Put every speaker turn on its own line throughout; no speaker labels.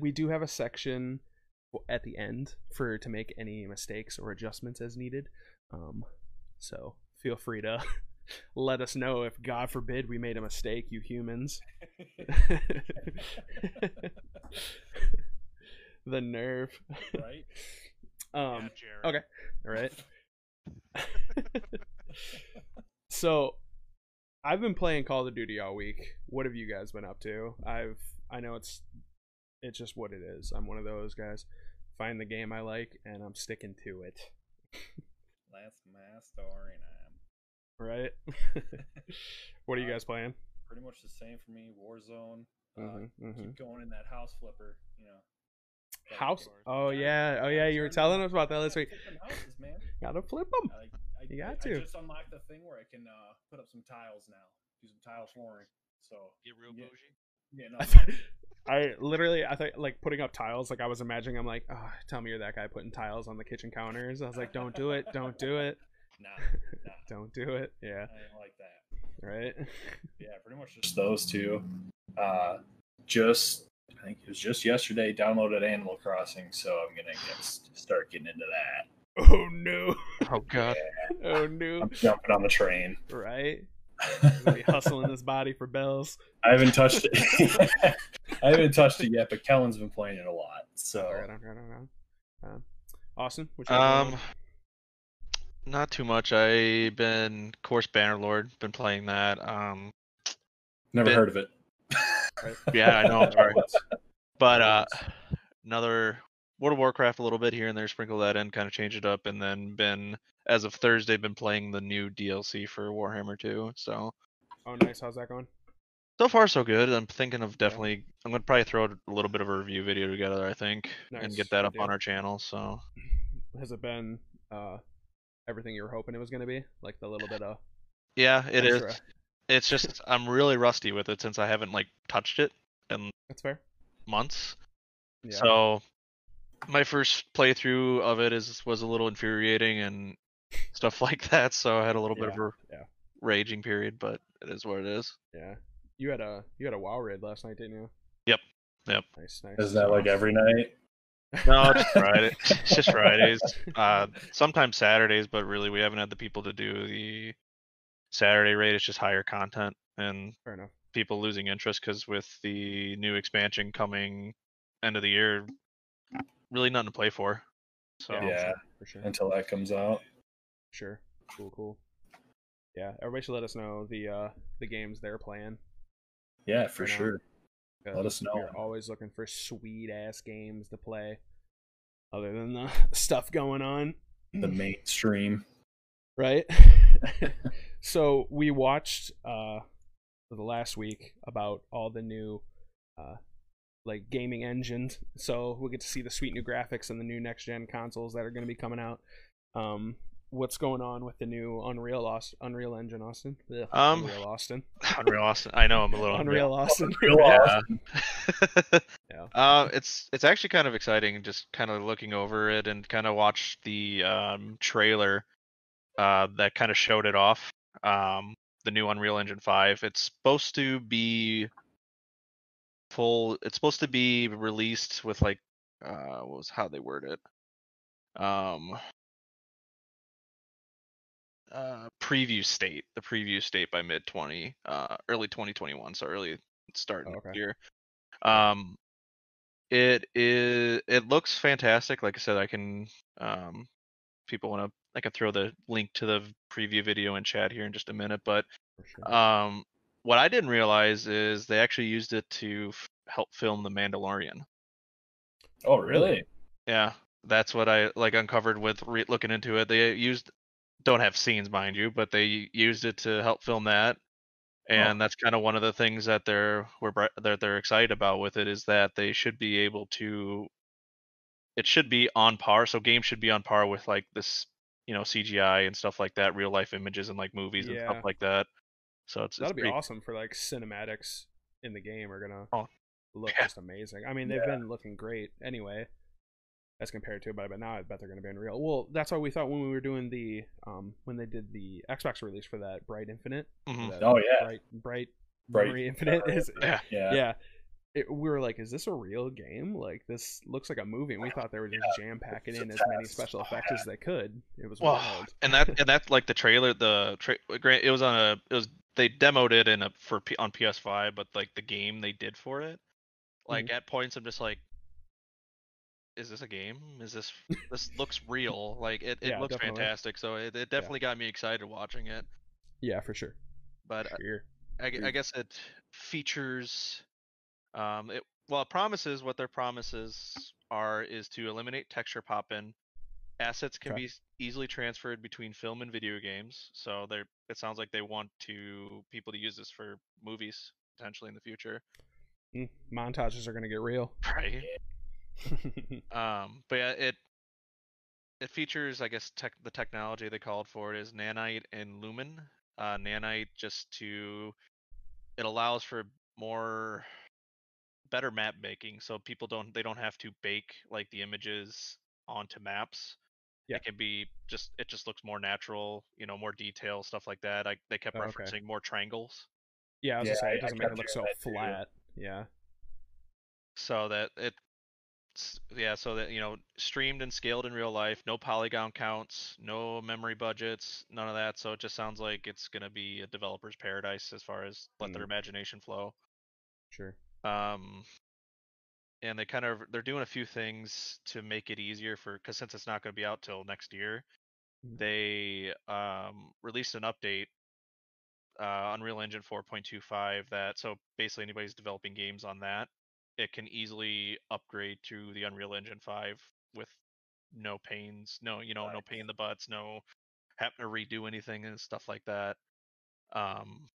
we do have a section at the end for to make any mistakes or adjustments as needed. Um, so feel free to let us know if God forbid we made a mistake, you humans. the nerve.
right?
Um,
Yeah,
okay. All right. so, I've been playing Call of Duty all week. What have you guys been up to? I've I know it's it's just what it is. I'm one of those guys. Find the game I like and I'm sticking to it.
That's my story now.
Right? what are you guys playing?
Pretty much the same for me. Warzone. Uh,
Mhm, mhm.
Keep going in that house flipper. You know.
House? Oh
gotta-
yeah, oh yeah. You were
gotta
telling us about that last
gotta
week.
houses, man.
Gotta flip them.
I, I,
You got
I
to.
just unlocked the thing where I can uh, put up some tiles now. Do some tile flooring. So
Get real
Yeah.
bougie.
Yeah, no,
I, th- I literally, I thought like putting up tiles. Like I was imagining, I'm like, oh, tell me you're that guy putting tiles on the kitchen counters. I was like, don't do it, don't do it,
nah, nah,
don't do it. Yeah,
I ain't like that.
right.
Yeah, pretty much just those two. Uh, just I think it was just yesterday downloaded Animal Crossing, so I'm gonna get, start getting into that.
Oh no,
Oh god.
oh no,
I'm jumping on the train.
right. Gonna hustling this body for bells.
I haven't touched it. I haven't touched it yet, but Kellen's been playing it a lot. So
Right on, right on, right on. Um, Austin, what you got going
Um,
on?
not too much. I've been course Bannerlord, been playing that. Um,
never
bit-
heard of it.
yeah, I know. I'm sorry. But uh, another World of Warcraft a little bit here and there, sprinkle that in, kind of change it up, and then been as of Thursday been playing the new DLC for Warhammer 2. So
Oh, nice. How's that going?
so far so good. I'm thinking of definitely. I'm gonna probably throw a little bit of a review video together. I think, and get that up on our channel. So
Has it been uh everything you were hoping it was gonna be? Like the little bit of
yeah, it is.
extra-
It's just I'm really rusty with it since I haven't like touched it in
That's fair.
months.
Yeah.
So my first playthrough of it is was a little infuriating and stuff like that. So I had a little bit of a
yeah.
raging period, but it is what it is.
Yeah. You had a you had a WoW raid last night, didn't you?
Yep. Yep.
Nice, nice.
Is that like every night?
No, it's Friday. It's just Fridays. Uh, sometimes Saturdays, but really we haven't had the people to do the Saturday rate. It's just higher content and
Fair enough.
people losing interest because with the new expansion coming end of the year, really nothing to play for. So
Yeah.
For sure.
Until that comes out.
Sure. Cool, cool. Yeah, everybody should let us know the uh the games they're playing.
Yeah, for
Right on.
sure.
'cause
Let us know.
We're always looking for sweet ass games to play. Other than the stuff going on.
The mainstream.
right? so we watched uh the last week about all the new uh like gaming engines. So we'll get to see the sweet new graphics and the new next gen consoles that are going to be coming out. Um what's going on with the new Unreal Aust- Unreal Engine Austin? Ugh,
Um,
Unreal Austin.
Unreal Austin. I know I'm a little
Unreal Austin.
Real
Yeah.
Yeah.
Uh, it's it's actually kind of exciting, just kind of looking over it and kind of watch the um, trailer uh, that kind of showed it off. Um, the new Unreal Engine Five. It's supposed to be full. It's supposed to be released with like uh, what was how they word it. Um, uh, preview state. The preview state by mid twenty, uh, early twenty twenty one. So early start
Oh, okay.
year. Um, it is. It looks fantastic. Like I said, I can. Um, people want to. I can throw the link to the preview video in chat here in just a minute. But
sure.
um, what I didn't realize is they actually used it to f- help film The Mandalorian.
Oh, hmm. really?
Yeah, that's what I like uncovered with re- looking into it. They used don't have scenes, mind you, but they used it to help film that, oh. and that's kind of one of the things that they're were that they're excited about with it is that they should be able to. It should be on par, so games should be on par with like this, you know, CGI and stuff like that, real life images and like movies and stuff like that. So it's, it's
That'll be
pretty-
awesome for like cinematics in the game are gonna
Oh,
look
yeah.
just amazing. I mean, they've been looking great anyway, as compared to, but but now I bet they're gonna be unreal. Well, that's what we thought when we were doing the um when they did the Xbox release for that Bright Infinite.
Mhm.
that
Oh, yeah.
Bright Bright
Bright
Memory Infinite is
Yeah.
Yeah.
yeah. it, we were like, is this a real game? Like this looks like a movie, and we thought they were just jam packing in as many special effects as they could. It was
Well,
wild.
and that and that's like the trailer. The tra- it was on a it was they demoed it in a for P- on PS5, but like the game they did for it, like
Mm-hmm.
at points I'm just like, is this a game? Is this this looks real? Like it, it
Yeah,
looks
definitely.
fantastic. So it, it definitely got me excited watching it.
Yeah, for sure.
But uh,
Sure.
I, gu- I guess it features um it well it promises what their promises are is to eliminate texture pop-in assets can
Okay.
be easily transferred between film and video games so they're it sounds like they want to people to use this for movies potentially in the future
Mm, montages are gonna get real.
right um but yeah it it features i guess tech the technology they called for it is nanite and lumen uh nanite just to it allows for more better map making so people don't they don't have to bake like the images onto maps
Yeah.
it can be just it just looks more natural you know more detail stuff like that I, they kept
Oh, okay.
referencing more triangles
yeah, I was
Yeah,
gonna say it doesn't make it look so
hearing that too.
flat. Yeah.
so that it yeah so that you know streamed and scaled in real life no polygon counts no memory budgets none of that so it just sounds like it's going to be a developer's paradise as far as let their
Mm.
imagination flow
Sure.
um and they kind of they're doing a few things to make it easier for because since it's not going to be out till next year
Mhm.
they um released an update uh unreal engine 4.25 that so basically anybody's developing games on that it can easily upgrade to the unreal engine 5 with no pains no you know no pain in the butts no having to redo anything and stuff like that um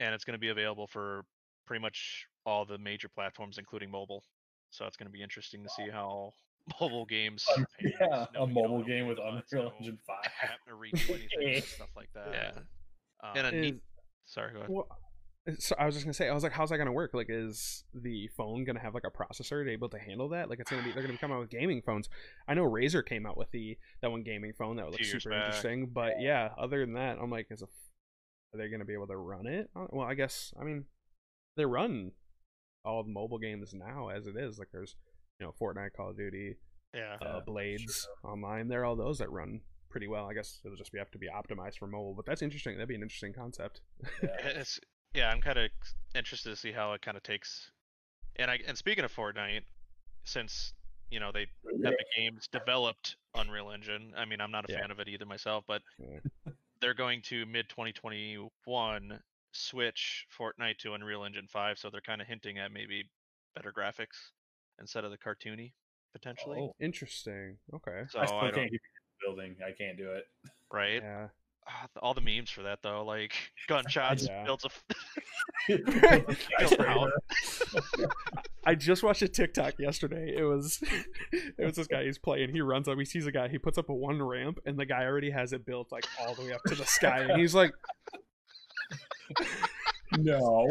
and it's going to be available for pretty much all the major platforms, including mobile. So it's going to be interesting to see how mobile games.
Um, yeah,
no-
a mobile game with
in the butts,
Unreal Engine 5.
Having to redo anything and stuff like that.
Yeah.
Um, and a neat. Sorry, go ahead.
Well, so I was just gonna say, I was like, how's that gonna work? Like, is the phone gonna have like a processor to able to handle that? Like, it's gonna be they're gonna be coming out with gaming phones. I know Razer came out with the that one gaming phone that looked
Few
super
back.
interesting, but yeah, other than that, I'm like, is a, are they gonna be able to run it? Uh, Well, I guess I mean, they run all the mobile games now as it is. Like, there's you know Fortnite, Call of Duty,
Yeah.
Yeah,
uh, Blades online. They're all those that run pretty well. I guess it'll just be have to be optimized for mobile, but that's interesting. That'd be an interesting concept.
Yeah.
It's yeah. I'm kind of interested to see how it kind of takes. And I and speaking of Fortnite, since you know they Epic Games developed Unreal Engine. I mean, I'm not a
Yeah.
fan of it either myself, but
Yeah.
they're going to mid 2021 switch Fortnite to Unreal Engine 5, so they're kind of hinting at maybe better graphics instead of the cartoony potentially.
Oh,
Interesting. Okay.
So
I
I,
still
don't
can't get the building. I can't do it.
right.
Yeah.
Ah, all the memes for that though, like gunshots,
Yeah.
builds a f-
I
Built
swear.
out.
I just watched a TikTok yesterday. It was it was this guy he's playing. He runs up, he sees a guy, he puts up a one ramp, and the guy already has it built like all the way up to the sky. And he's like,
no.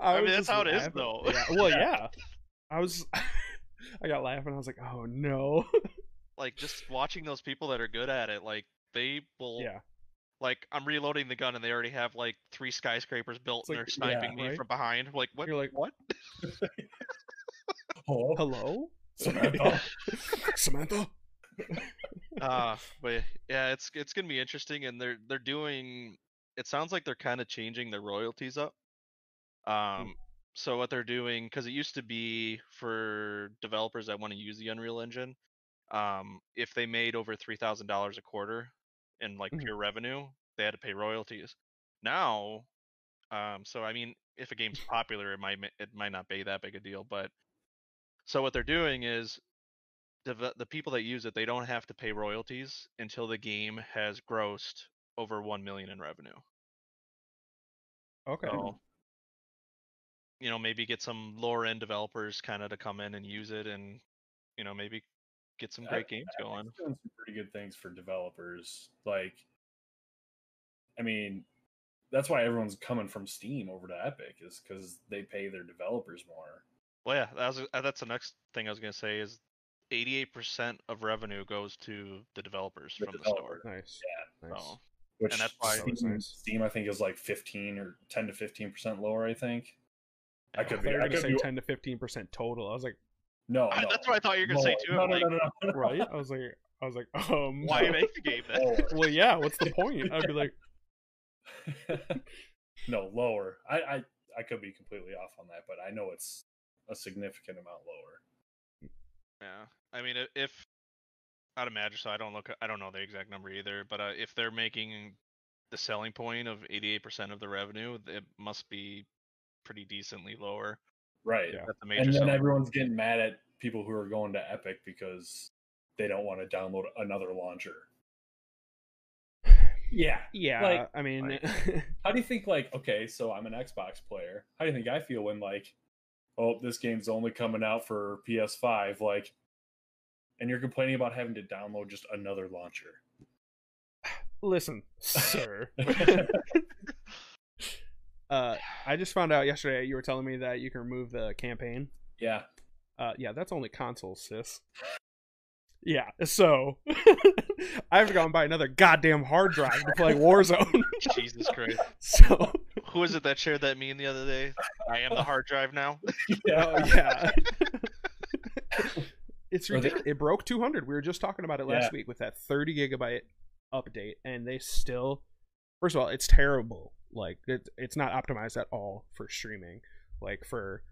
I mean, that's
just
how it is,
laughing.
though.
Yeah. Well, yeah. I was I got laughing. I was like, oh no.
like just watching those people that are good at it, like they will
yeah.
like I'm reloading the gun and they already have like three skyscrapers built
It's
and
like-
they're sniping
yeah,
me
right?
from behind. Like what?
You're like,
what?
Oh,
Hello?
Samantha.
Samantha?
uh but yeah, it's it's gonna be interesting and they're they're doing it sounds like they're kind of changing their royalties up. Um so what they're doing because it used to be for developers that want to use the Unreal Engine, um, if they made over three thousand dollars a quarter in like
Mhm.
pure revenue, they had to pay royalties. Now, um, so I mean, if a game's popular, it might it might not be that big a deal, but so what they're doing is deve- the people that use it, they don't have to pay royalties until the game has grossed over one million in revenue.
Okay.
So, you know, maybe get some lower end developers kind of to come in and use it, and you know, maybe get some great games going.
It's doing some pretty good things for developers. Like, I mean, that's why everyone's coming from Steam over to Epic is because they pay their developers more.
Well, yeah, that was uh, that's the next thing I was gonna say is. 88% of revenue goes to the developers
The
from the store.
Nice.
Yeah,
Nice.
So,
which
And that's why-
Steam,
nice.
Steam I think is like 15 or 10 to 15 percent lower. I think. I
I
could
thought
be.
you
I could
say
be.
ten to fifteen percent total. I was like,
No,
I-
no.
That's what I thought you were gonna say too.
No,
like,
no, no, no, no.
right? I was like, I was like, um,
Why make the game then?
Well, yeah. What's the point? I'd be like,
no, lower. I, I I could be completely off on that, but I know it's a significant amount lower.
Yeah, I mean, if I'd imagine so, I don't look, I don't know the exact number either, but uh, if they're making the selling point of 88% of the revenue, it must be pretty decently lower.
Right.
Yeah.
That's a major
And then
selling.
everyone's getting mad at people who are going to Epic because they don't want to download another launcher. Yeah.
yeah.
Like-
I mean,
How do you think like okay, so I'm an Xbox player. How do you think I feel when like oh, this game's only coming out for PS5 like and you're complaining about having to download just another launcher.
listen, sir. uh, I just found out yesterday. You were telling me that you can remove the campaign.
yeah.
Uh, yeah, that's only consoles, sis. Yeah, so I have to go and buy another goddamn hard drive to play Warzone.
Jesus Christ.
so,
Who was it that shared that meme the other day? I am the hard drive now.
oh yeah, it's
Are they-
ridiculous. It broke 200. We were just talking about it last
Yeah.
week with that 30 gigabyte update, and they still. First of all, it's terrible. Like it, it's not optimized at all for streaming. Like for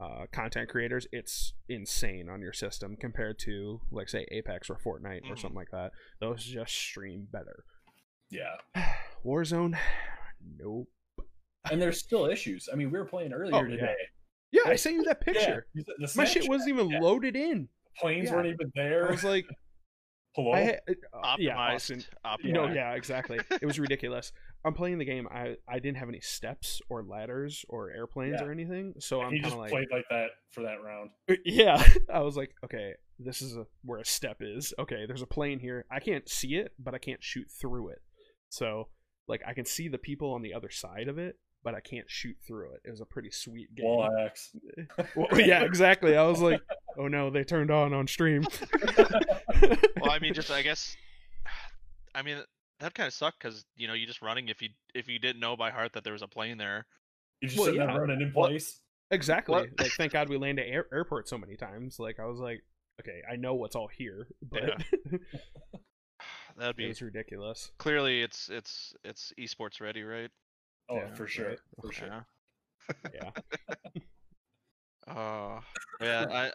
uh, content creators, it's insane on your system compared to like say Apex or Fortnite or
Mhm.
something like that. Those just stream better.
Yeah.
Warzone, nope.
And there's still issues. I mean, we were playing earlier
Oh, yeah.
today.
Yeah, I sent you that picture.
Yeah,
My shit wasn't even
yeah.
loaded in.
Planes
yeah.
weren't even there.
I was like,
Hello.
I had, uh, yeah,
Optimized.
Austin.
optimized.
No, yeah, exactly. It was ridiculous. I'm playing the game. I I didn't have any steps or ladders or airplanes
Yeah.
or anything, so I'm kind of like,
played like that for that round.
yeah. I was like, okay, this is a, where a step is. Okay, there's a plane here. I can't see it, but I can't shoot through it. So like, I can see the people on the other side of it, but I can't shoot through it. It was a pretty sweet game.
Wall axe.
Well, yeah, exactly. I was like, oh no, they turned on on stream.
Well, I mean, just I guess, I mean that kind of sucked because you know you just running if you if you didn't know by heart that there was a plane there.
You just
Well,
sitting
yeah.
there running in
What-
place.
Exactly.
What?
Like, thank God we landed air- airport so many times. Like, I was like, okay, I know what's all here, but
That'd be
was ridiculous.
clearly it's it's it's esports ready, right?
Oh,
Yeah,
for sure.
right.
For sure.
Yeah.
Yeah.
Oh, yeah. I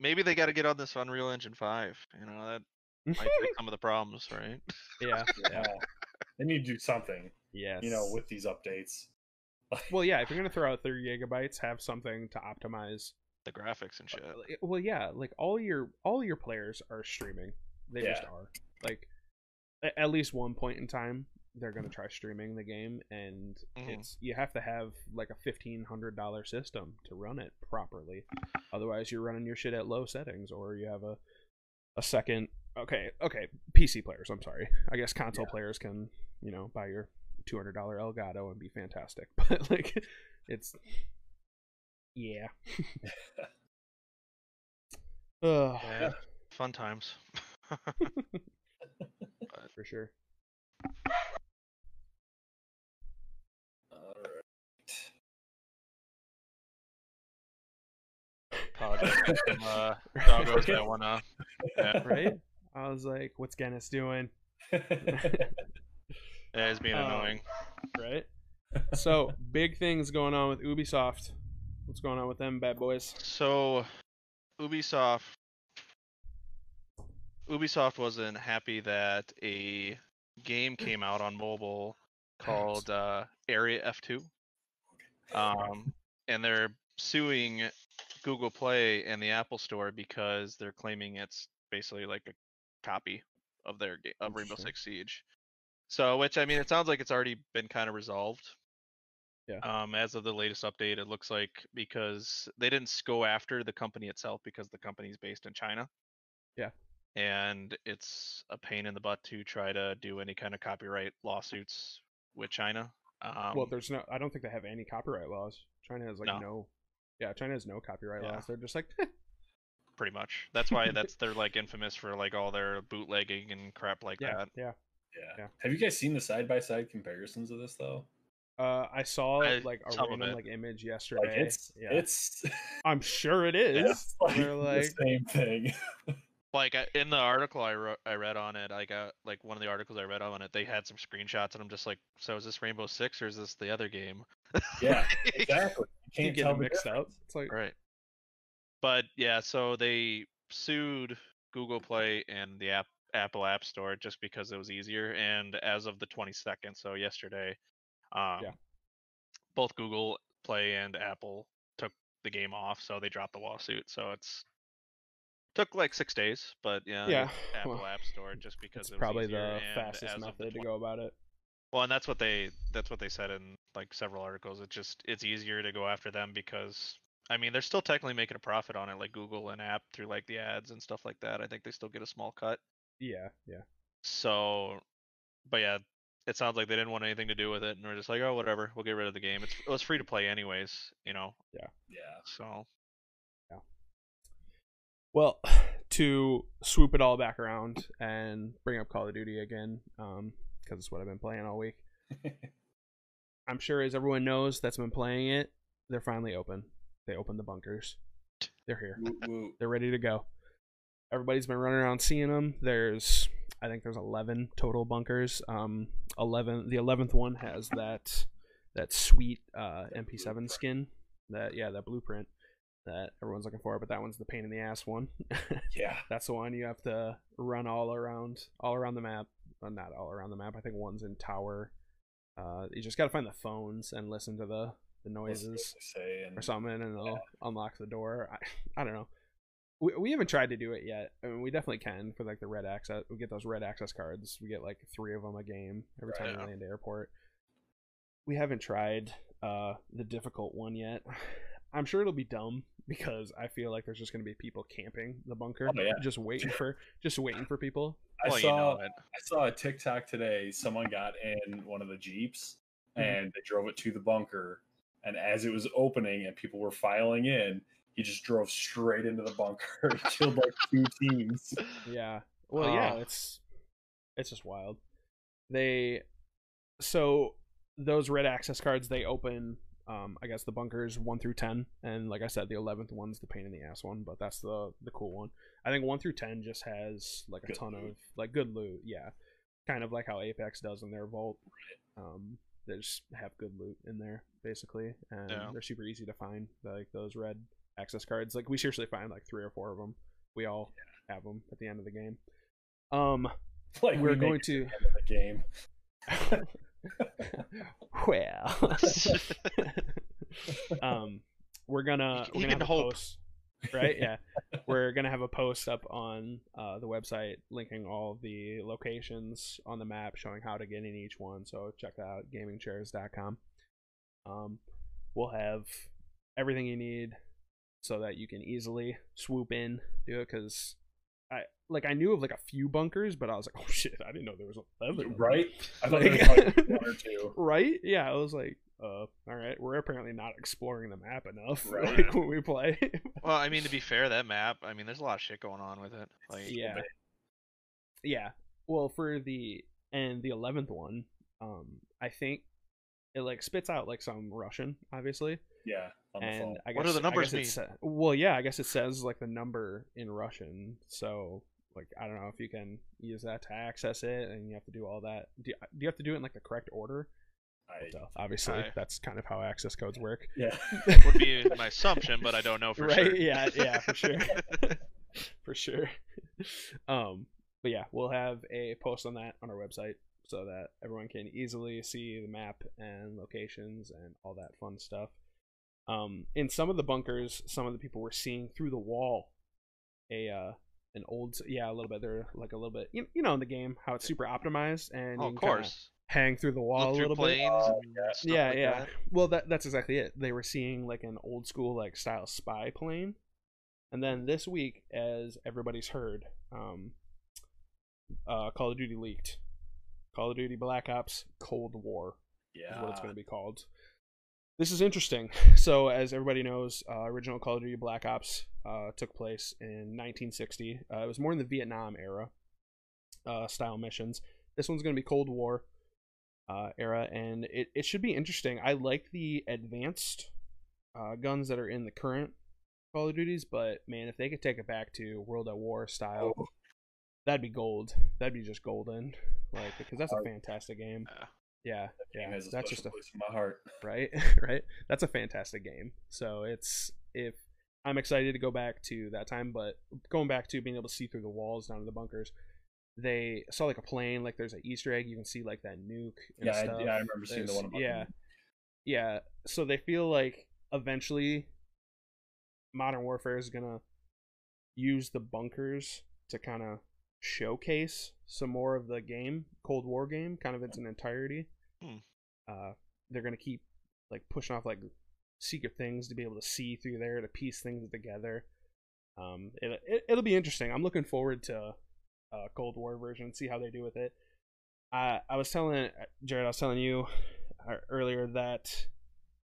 maybe they got to get on this Unreal Engine five. You know that might fix some of the problems, right?
yeah.
Yeah.
Yeah.
They need to do something,
Yes.
you know, with these updates.
Well, yeah. If you're gonna throw out 30 gigabytes, have something to optimize.
The graphics and shit.
Uh, Well, yeah. Like all your all your players are streaming. They just are. Like at least one point in time, they're gonna try streaming the game, and
Mhm.
it's you have to have like a fifteen hundred dollar system to run it properly. Otherwise, you're running your shit at low settings, or you have a a second. Okay, okay, PC players. I'm sorry. I guess console
Yeah.
players can you know buy your two hundred dollar Elgato and be fantastic, but like it's yeah. Ugh,
Yeah. Fun times.
for sure.
Apologize for some uh, doggos that wanna. Yeah,
Right? I was like, "What's Guinness doing?"
yeah, it's being
Um,
annoying.
Right. So big things going on with Ubisoft. What's going on with them bad boys?
So, Ubisoft. Ubisoft wasn't happy that a game came out on mobile called uh, Area F2. Um, and they're suing Google Play and the Apple Store because they're claiming it's basically like a copy of their game of Rainbow
Interesting.
Six Siege. So, which I mean, it sounds like it's already been kind of resolved.
Yeah.
Um, as of the latest update, it looks like because they didn't go after the company itself because the company is based in China.
Yeah.
And it's a pain in the butt to try to do any kind of copyright lawsuits with China. Um,
well, there's no. I don't think they have any copyright laws. China has like
No.
no. Yeah, China has no copyright
Yeah.
laws. They're just like, "Eh,
pretty much. That's why that's they're like infamous for like all their bootlegging and crap like
yeah,
that.
yeah.
yeah.
Yeah.
Have you guys seen the side by side comparisons of this though?
Uh, I saw
I-
like a random like image
Like
yesterday.
it's
yeah,
it's
I'm sure it is.
it's like
like,
the same thing.
Like in the article I wrote, I read on it. I got like one of the articles I read on it. They had some screenshots, and I'm just like, so is this Rainbow Six or is this the other game?
yeah, exactly. You
you
can't
get
tell
them mixed up. It's like,
Right. But yeah, so they sued Google Play and the app Apple App Store just because it was easier. And as of the 22nd, so yesterday, um,
Yeah.
both Google Play and Apple took the game off, so they dropped the lawsuit. So it's took like six days, but yeah,
Yeah,
Apple
well,
App Store just because
it's
it was
probably the fastest
as of the
method to go about it.
well, and that's what they that's what they said in like several articles. It's just it's easier to go after them because I mean they're still technically making a profit on it, like Google and app through like the ads and stuff like that. I think they still get a small cut.
Yeah, yeah.
So, but yeah, it sounds like they didn't want anything to do with it, and we're just like, oh, whatever, we'll get rid of the game. It's it was free to play anyways, you know.
Yeah.
Yeah, So
Well, to swoop it all back around and bring up Call of Duty again, um, because it's what I've been playing all week. I'm sure, as everyone knows that's been playing it, they're finally open. They opened the bunkers. They're here. They're ready to go. Everybody's been running around seeing them. There's, I think there's 11 total bunkers. Um, 11. The 11th one has that that sweet uh, MP7 skin. That yeah, that blueprint that everyone's looking for. But that one's the pain in the ass one.
Yeah,
That's the one you have to run all around, all around the map. Well, not all around the map. I think one's in tower. Uh, you just gotta find the phones and listen to the the
to
noises
say and
or something, and it'll unlock the door. I, I don't know. We, we haven't tried to do it yet. I mean, we definitely can for like the red access. We get those red access cards. We get like three of them a game every time
Right.
we land at airport. We haven't tried uh the difficult one yet. I'm sure it'll be dumb because I feel like there's just gonna be people camping the bunker,
Oh, yeah.
just waiting for just waiting for people.
I
well,
saw
you know it.
I saw a TikTok today. Someone got in one of the jeeps
Mhm.
and they drove it to the bunker. And as it was opening and people were filing in, he just drove straight into the bunker. he killed like two teams.
Yeah. Well, yeah,
Ah.
it's it's just wild. They so those red access cards they open um I guess the bunkers 1 through 10 and like I said the 11th one's the pain in the ass one, but that's the the cool one. I think 1 through 10 just has like a
Good
ton
loot.
of like good loot, yeah. Kind of like how Apex does in their vault. Um they just have good loot in there basically and
Yeah.
they're super easy to find like those red access cards. Like we seriously find like 3 or 4 of them. We all have them at the end of the game. Um,
Like
we're
we
going to.
the end of the game.
well, um, we're gonna we're gonna have a post, right? Yeah, we're gonna have a post up on uh, the website linking all the locations on the map, showing how to get in each one. So check that out, gamingchairs.com. Um, we'll have everything you need so that you can easily swoop in, do it because. I like I knew of like a few bunkers, but I was like, oh shit, I didn't know there was eleven. of.
Right? I thought
Like-
there was like one or two.
right? Yeah, I was like, uh, all right, we're apparently not exploring the map enough,
Right.
like when we play.
well, I mean, to be fair, that map, I mean, there's a lot of shit going on with it. Like,
yeah, yeah. Well, for the and the eleventh one, um, I think it like spits out like some Russian, obviously,
Yeah. On the
and
phone.
I guess
What do the
I
numbers
guess it
mean?
sa- well, yeah, I guess it says like the number in Russian, so. Like I don't know if you can use that to access it, and you have to do all that. Do you, do you have to do it in like the correct order?
I,
So, obviously,
I-
that's kind of how access codes work.
yeah.
would be my assumption, but I don't know for
right?
sure.
Yeah, yeah, for sure, for sure. Um, but yeah, we'll have a post on that on our website so that everyone can easily see the map and locations and all that fun stuff. Um, in some of the bunkers, some of the people were seeing through the wall a uh an old yeah a little bit they're like a little bit you, you know in the game how it's super optimized and
Oh,
you
of
can
course.
hang through the wall
Look
a little bit
planes
Oh,
and
yeah.
stuff
yeah
like
yeah
that.
well that that's exactly it they were seeing like an old school like style spy plane and then this week as everybody's heard um uh call of duty leaked call of duty black ops cold war
Yeah.
is what it's going to be called this is interesting so as everybody knows uh, original call of duty black ops uh, took place in 1960 uh, it was more in the vietnam era uh, style missions this one's going to be cold war uh, era, and it, it should be interesting. I like the advanced uh, guns that are in the current Call of Duties, but man, if they could take it back to World at War style,
Oh.
that'd be gold. That'd be just golden, like because that's a fantastic game.
Yeah.
Yeah, yeah, that's just a
place in my heart.
right, right. That's a fantastic game. So it's if I'm excited to go back to that time, but going back to being able to see through the walls down to the bunkers, they saw like a plane, like there's an Easter egg. You can see like that nuke. And
Yeah, I, yeah, I remember seeing the one about
yeah,
the-
yeah. So they feel like eventually, Modern Warfare is gonna use the bunkers to kind of showcase some more of the game, Cold War game, kind of its an entirety.
Hmm.
Uh, they're gonna keep like pushing off like secret things to be able to see through there to piece things together. Um, it, it it'll be interesting. I'm looking forward to uh, Cold War version, see how they do with it. I I was telling Jared, I was telling you uh, earlier that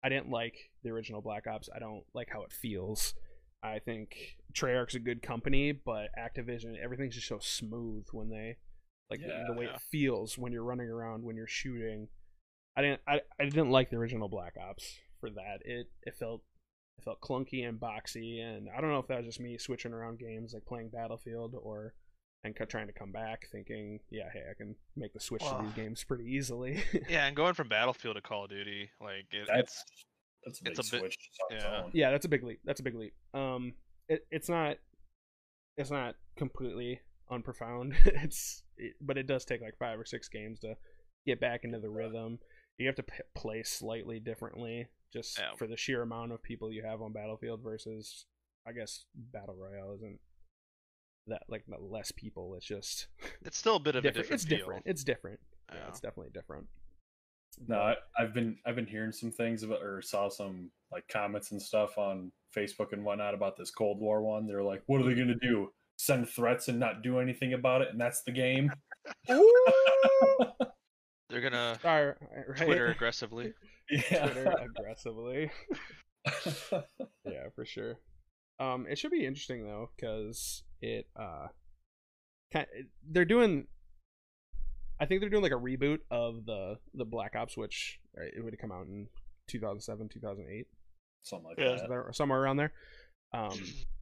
I didn't like the original Black Ops. I don't like how it feels. I think Treyarch's a good company, but Activision, everything's just so smooth when they like the- the, way
Yeah.
it feels when you're running around when you're shooting. I didn't I, I didn't like the original Black Ops for that. It it felt it felt clunky and boxy, and I don't know if that was just me switching around games like playing Battlefield or and trying to come back thinking, yeah, hey, I can make the switch to these games pretty easily.
Yeah, and going from Battlefield to Call of Duty, like it,
That's
it's
that's a big
it's a
switch. on its
yeah.
yeah, that's a big leap. That's a big leap. Um, it, it's not it's not completely unprofound. it's it, but it does take like five or six games to get back into the rhythm. You have to p- play slightly differently just
Yeah.
for the sheer amount of people you have on Battlefield versus I guess Battle Royale isn't that like less people. It's just
it's still a bit of a
different.
different
It's
deal.
different. It's different. Yeah,
Yeah.
it's definitely different.
No, I, I've been I've been hearing some things about or saw some like comments and stuff on Facebook and whatnot about this Cold War one. They're like, what are they gonna do? Send threats and not do anything about it, and that's the game.
They're gonna
All right, right?
Twitter aggressively.
yeah.
Twitter aggressively. yeah, for sure. Um, it should be interesting though, because it uh, kind they're doing. I think they're doing like a reboot of the the Black Ops, which right, it would have come out in 2007, 2008,
Something like
Yeah.
that.
somewhere around there. Um,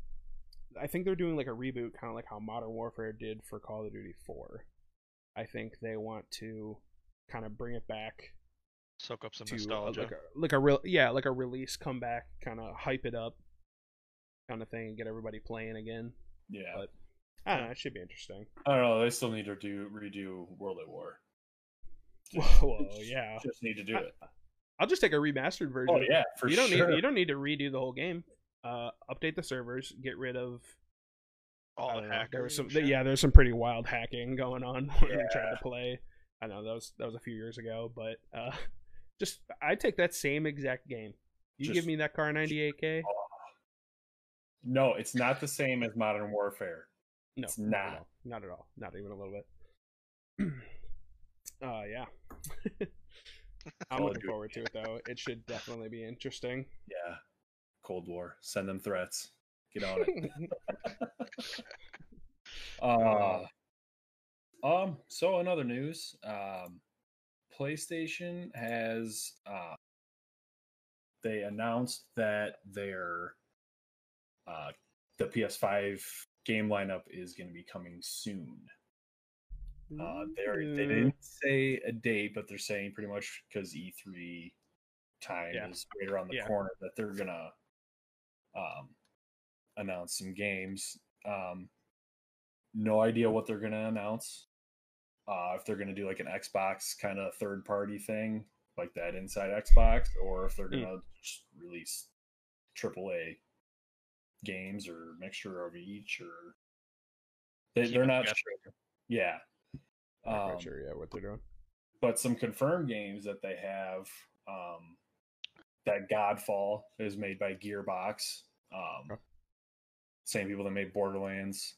I think they're doing like a reboot, kind of like how Modern Warfare did for Call of Duty 4. I think they want to kind of bring it back
Soak up some
to uh,
nostalgia.
like a like a real yeah like a release comeback kind of hype it up kind of thing and get everybody playing again
Yeah.
but i don't know it should be interesting
I don't know. They still need to do redo World at War.
whoa yeah
Just need to do it.
i'll just take a remastered version
Oh yeah, for
you don't
sure.
need you don't need to redo the whole game uh update the servers get rid of
All the
know, there was
hackers
some yeah there's some pretty wild hacking going on when we tried
Yeah.
to play i know that was that was a few years ago but uh just i take that same exact game you give me that Kar98k
No, it's not the same as Modern Warfare.
No,
It's
not at
not.
all. Not at all. Not even a little bit. uh yeah. I'm looking forward to it though. It should definitely be interesting.
Yeah. Cold War. Send them threats. Get on it. Uh, um. So in other news, um, PlayStation has uh, they announced that their uh the PS5 game lineup is going to be coming soon. Uh, they didn't say a date, but they're saying pretty much because E3 time
Yeah.
is right around the
Yeah.
corner that they're gonna um, announce some games. Um, no idea what they're gonna announce. Uh, if they're gonna do like an Xbox kind of third party thing, like that inside Xbox, or if they're
Hmm.
gonna just release AAA games or mixture of each, or they, they're not
guessing.
sure. Yeah.
Not
Um,
quite sure yet what they're doing.
but some confirmed games that they have um that godfall is made by gearbox um
Okay.
same people that made borderlands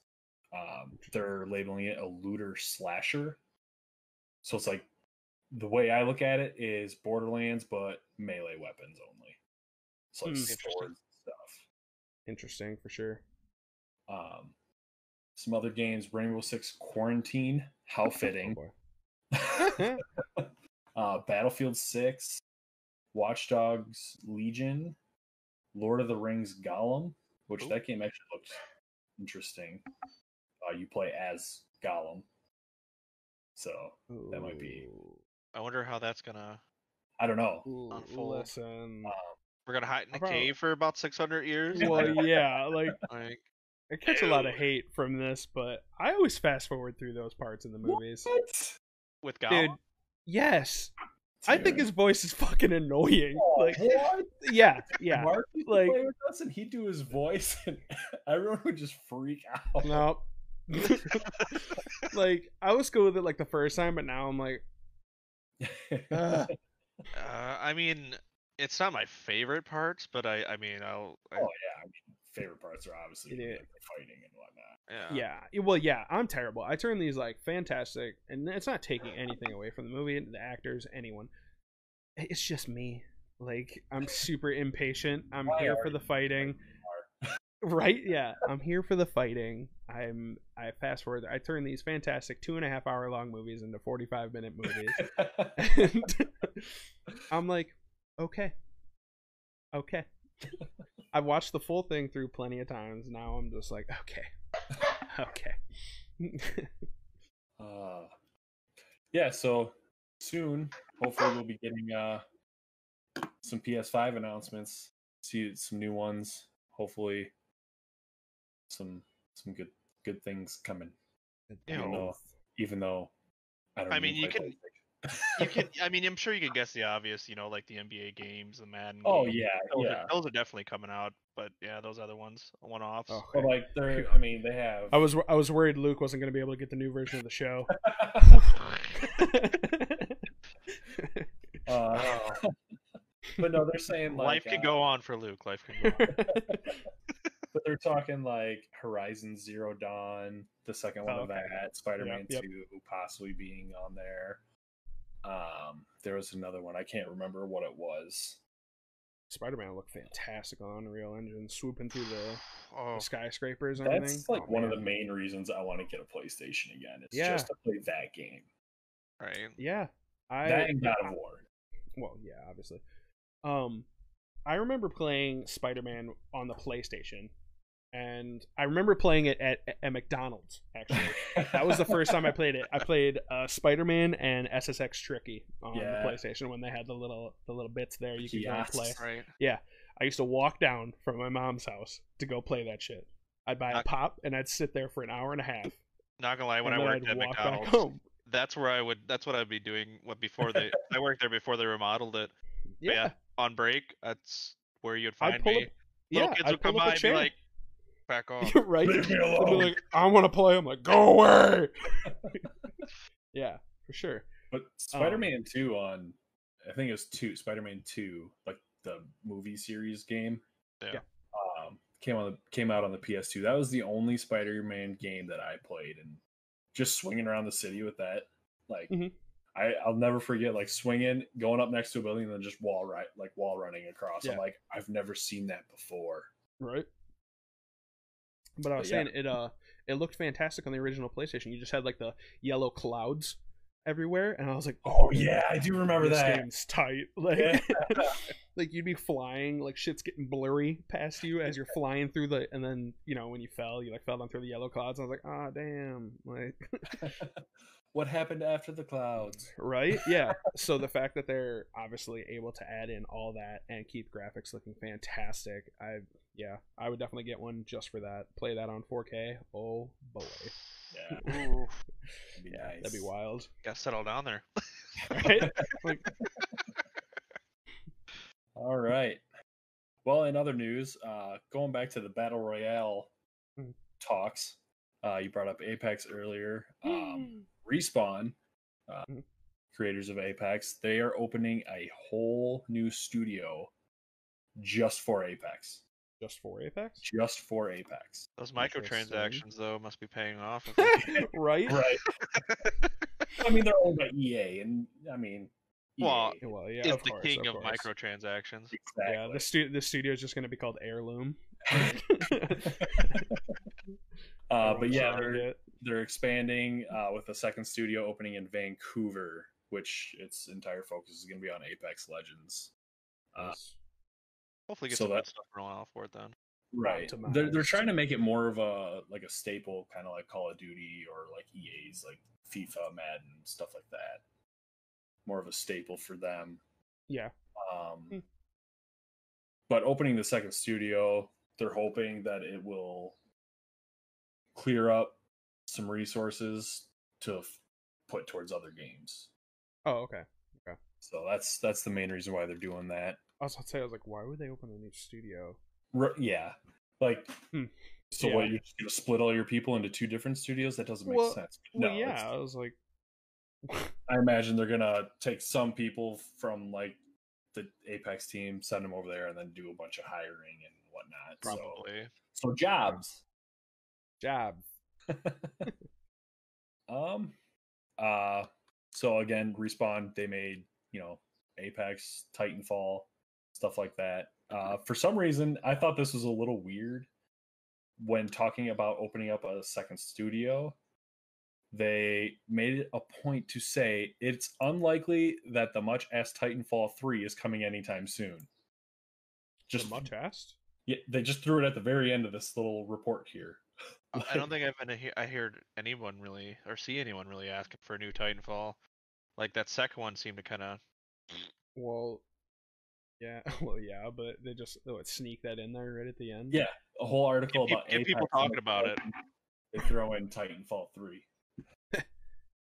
um they're labeling it a looter slasher so it's like the way i look at it is borderlands but melee weapons only so like.
Interesting.
swords stuff
Interesting for sure.
um some other games rainbow six quarantine how
Oh
fitting
boy.
uh, Battlefield Six, Watch Dogs Legion, Lord of the Rings Gollum, which
Ooh.
that game actually looks interesting. Uh, you play as Gollum, so That might be-
I wonder how that's gonna.
I don't know.
Ooh,
Unfold.
Listen.
We're gonna hide in
I
a
probably-
cave for about 600 years.
Well, yeah, like
like,
I catch a lot of hate from this, but I always fast forward through those parts in the movies.
What?
with
Dude,
Gollum.
yes. I think his voice is fucking annoying.
Oh,
Like,
what?
yeah, yeah.
Mark used to
like-
play with us, and he'd do his voice, and everyone would just freak out.
No. like I was cool with it like the first time, but now I'm like,
Uh, I mean, it's not my favorite parts, but I, I mean, I'll, I,
Oh yeah, I mean, favorite parts are obviously
It
like, the fighting and whatnot.
yeah.
yeah, yeah, well, yeah, I'm terrible. I turn these like fantastic, and it's not taking anything away from the movie, the actors, anyone. It's just me. Like I'm super impatient. I'm
Why
here for the fighting. Right? Yeah, I'm here for the fighting. I'm I fast forward. I turn these fantastic two and a half hour long movies into 45 minute movies. and I'm like, okay, okay. I've watched the full thing through plenty of times. Now I'm just like, okay, okay.
uh, yeah, so soon, hopefully, we'll be getting uh, some PS5 announcements. See some new ones. Hopefully, some some good good things coming.
You
Even though, even though I don't.
I mean, you can-
PlayStation.
You can. I mean, I'm sure you can guess the obvious. You know, like the NBA games, the Madden.
Oh
games.
yeah,
those,
yeah.
are, those are definitely coming out. But yeah, those other ones, one offs.
Oh.
But like they're, I mean, they have.
I was I was worried Luke wasn't going to be able to get the new version of the show.
uh, but no, they're saying like
Life can
uh,
go on for Luke. Life can go on.
But they're talking like Horizon Zero Dawn, the second one
Oh,
of that, Spider Man
Yep, yep.
2 possibly being on there. Um, there was another one, I can't remember what it was.
Spider-Man looked fantastic on Unreal Engine, swooping through the,
Oh,
the skyscrapers and everything.
That's like
Oh,
one of the main reasons I want to get a PlayStation again. It's
Yeah.
just to play that game.
right.
Yeah, I
that and God of War.
well, yeah, obviously. Um, I remember playing Spider-Man on the PlayStation, and I remember playing it at at McDonald's. Actually, that was the first time I played it. I played uh, Spider-Man and SSX Tricky on
Yeah.
the PlayStation when they had the little the little bits there you could go and
Kiosks.
play.
Right.
I used to walk down from my mom's house to go play that shit. I'd buy a pop and I'd sit there for an hour and a half.
Not gonna lie, when I worked
I'd
at
walk back
McDonald's,
home.
that's where I would. That's what I'd be doing. What before they? I worked there before they remodeled it. But
Yeah,
On break, that's where you'd
I'd
find
pull
me.
up.
Little
Yeah,
kids
I'd
would come by and be like, "Back off."
right?
Leave me alone.
like, I want to play. I'm like, go away. yeah, for sure.
But Spider Man 2 on, I think it was 2, Spider Man 2, like the movie series game.
Yeah.
Yeah.
Um, came on the, came out on the PS2. That was the only Spider Man game that I played, and just swinging around the city with that, like
Mhm.
I I'll never forget like swinging, going up next to a building, and then just wall right like wall running across.
Yeah.
I'm like I've never seen that before.
Right. But I was
But yeah.
saying it. Uh, it looked fantastic on the original PlayStation. You just had like the yellow clouds everywhere, and I was like,
Oh yeah, I do remember
this
that.
game's tight. Like,
Yeah.
like you'd be flying, like shit's getting blurry past you as you're flying through the, and then you know when you fell, you like fell down through the yellow clouds. And I was like, ah, damn, like,
what happened after the clouds?
right? Yeah. so the fact that they're obviously able to add in all that and keep graphics looking fantastic, I yeah, I would definitely get one just for that. Play that on 4K. Oh boy,
Yeah, that'd be
yeah,
nice.
that'd be wild,
gotta settle down there.
right? like,
All right. Well, in other news, uh, going back to the battle royale
Mhm.
talks, uh, you brought up Apex earlier. Um, Respawn, uh,
Mhm.
creators of Apex, they are opening a whole new studio just for Apex.
Just for Apex,
Just for Apex.
Those
Interesting.
microtransactions though must be paying off.
right?
Right. I mean, they're owned by EA, and I mean, EA,
Well,
Well, yeah,
is
of
the
course,
king of,
course.
microtransactions.
exactly.
Yeah, the stu- the studio is just going to be called Heirloom.
uh, but yeah, they're, they're expanding uh, with a second studio opening in Vancouver, which its entire focus is going to be on Apex Legends. Uh,
Nice.
Hopefully, get
So
some good
that-
stuff rolling off for it then.
right. They're they're trying to make it more of a like a staple, kind of like Call of Duty or like EA's like FIFA, Madden, stuff like that. More of a staple for them.
Yeah.
Um,
Hmm.
But opening the second studio, they're hoping that it will clear up some resources to f- put towards other games.
Oh, okay. okay.
So that's that's the main reason why they're doing that.
I was about to say, I was like, why would they open a new studio?
R- yeah, like
Hmm.
so.
Yeah.
What you're just gonna split all your people into two different studios? That doesn't make
Well-
sense.
Well,
No,
yeah. I was like,
I imagine they're gonna take some people from like the Apex team, send them over there, and then do a bunch of hiring and whatnot. So,
Probably.
so jobs.
jab.
Um, uh, so again, respawn. They made you know Apex, Titanfall, stuff like that. Uh, for some reason, I thought this was a little weird when talking about opening up a second studio. They made it a point to say it's unlikely that the much asked Titanfall 3 is coming anytime soon.
Just
Just
much asked.
yeah, they just threw it at the very end of this little report here.
I don't think I've been. he- I heard anyone really or see anyone really asking for a new Titanfall. Like that second one seemed to kind of.
Well, yeah. Well, yeah, but they just they would sneak that in there right at the end.
Yeah, a whole article
Get
about
peop- get people
Apex
talking about it.
They throw in Titanfall 3.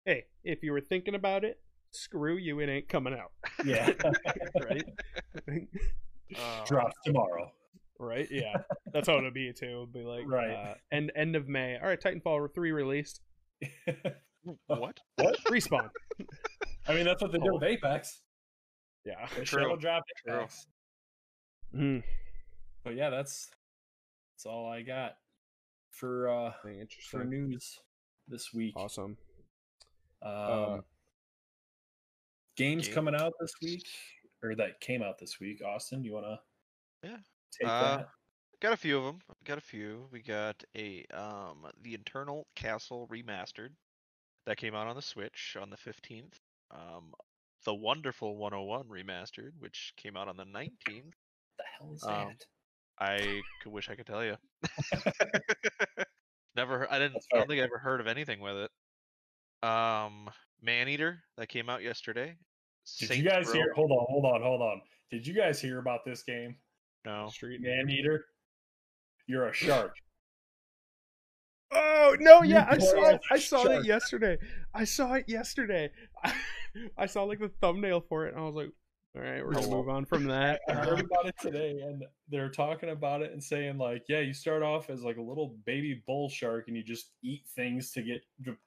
Hey, if you were thinking about it, screw you. It ain't coming out.
Yeah.
right.
Uh,
Drops tomorrow.
right. Yeah. That's how it'll be too. It'll be like
Right.
uh, end end of May. All right. Titanfall three released.
what? What?
Respawn.
I mean, that's what they did
Oh.
with Apex.
Yeah.
They
True.
shadow dropped
True.
Apex.
Mm,
But yeah, that's that's all I got for uh
very
for
interesting.
news this week.
Awesome.
Um,
Uh,
games
game-
coming out this week, or that came out this week. Austin, you want to?
Yeah.
Take
Uh,
that.
Got a few of them. Got a few. We got a um the Eternal Castle remastered that came out on the Switch on the 15th. Um the Wonderful 101 remastered, which came out on the 19th.
the hell is
um,
that?
I could wish I could tell you. Never. heard- I didn't. I
fair.
don't think I ever heard of anything with it. Um, Maneater that came out yesterday.
Did
Saints
you guys
Row-
hear? Hold on, hold on, hold on. Did you guys hear about this game,
No.
Street
Maneater? You're a shark.
Oh no!
You
Yeah, I saw.
as
It, I
a
saw
shark.
it yesterday. I saw it yesterday. I, I saw like the thumbnail for it, and I was like, "All right, we're gonna
Oh.
move on from that."
I heard about it today, and they're talking about it and saying like, yeah, you start off as like a little baby bull shark, and you just eat things to get to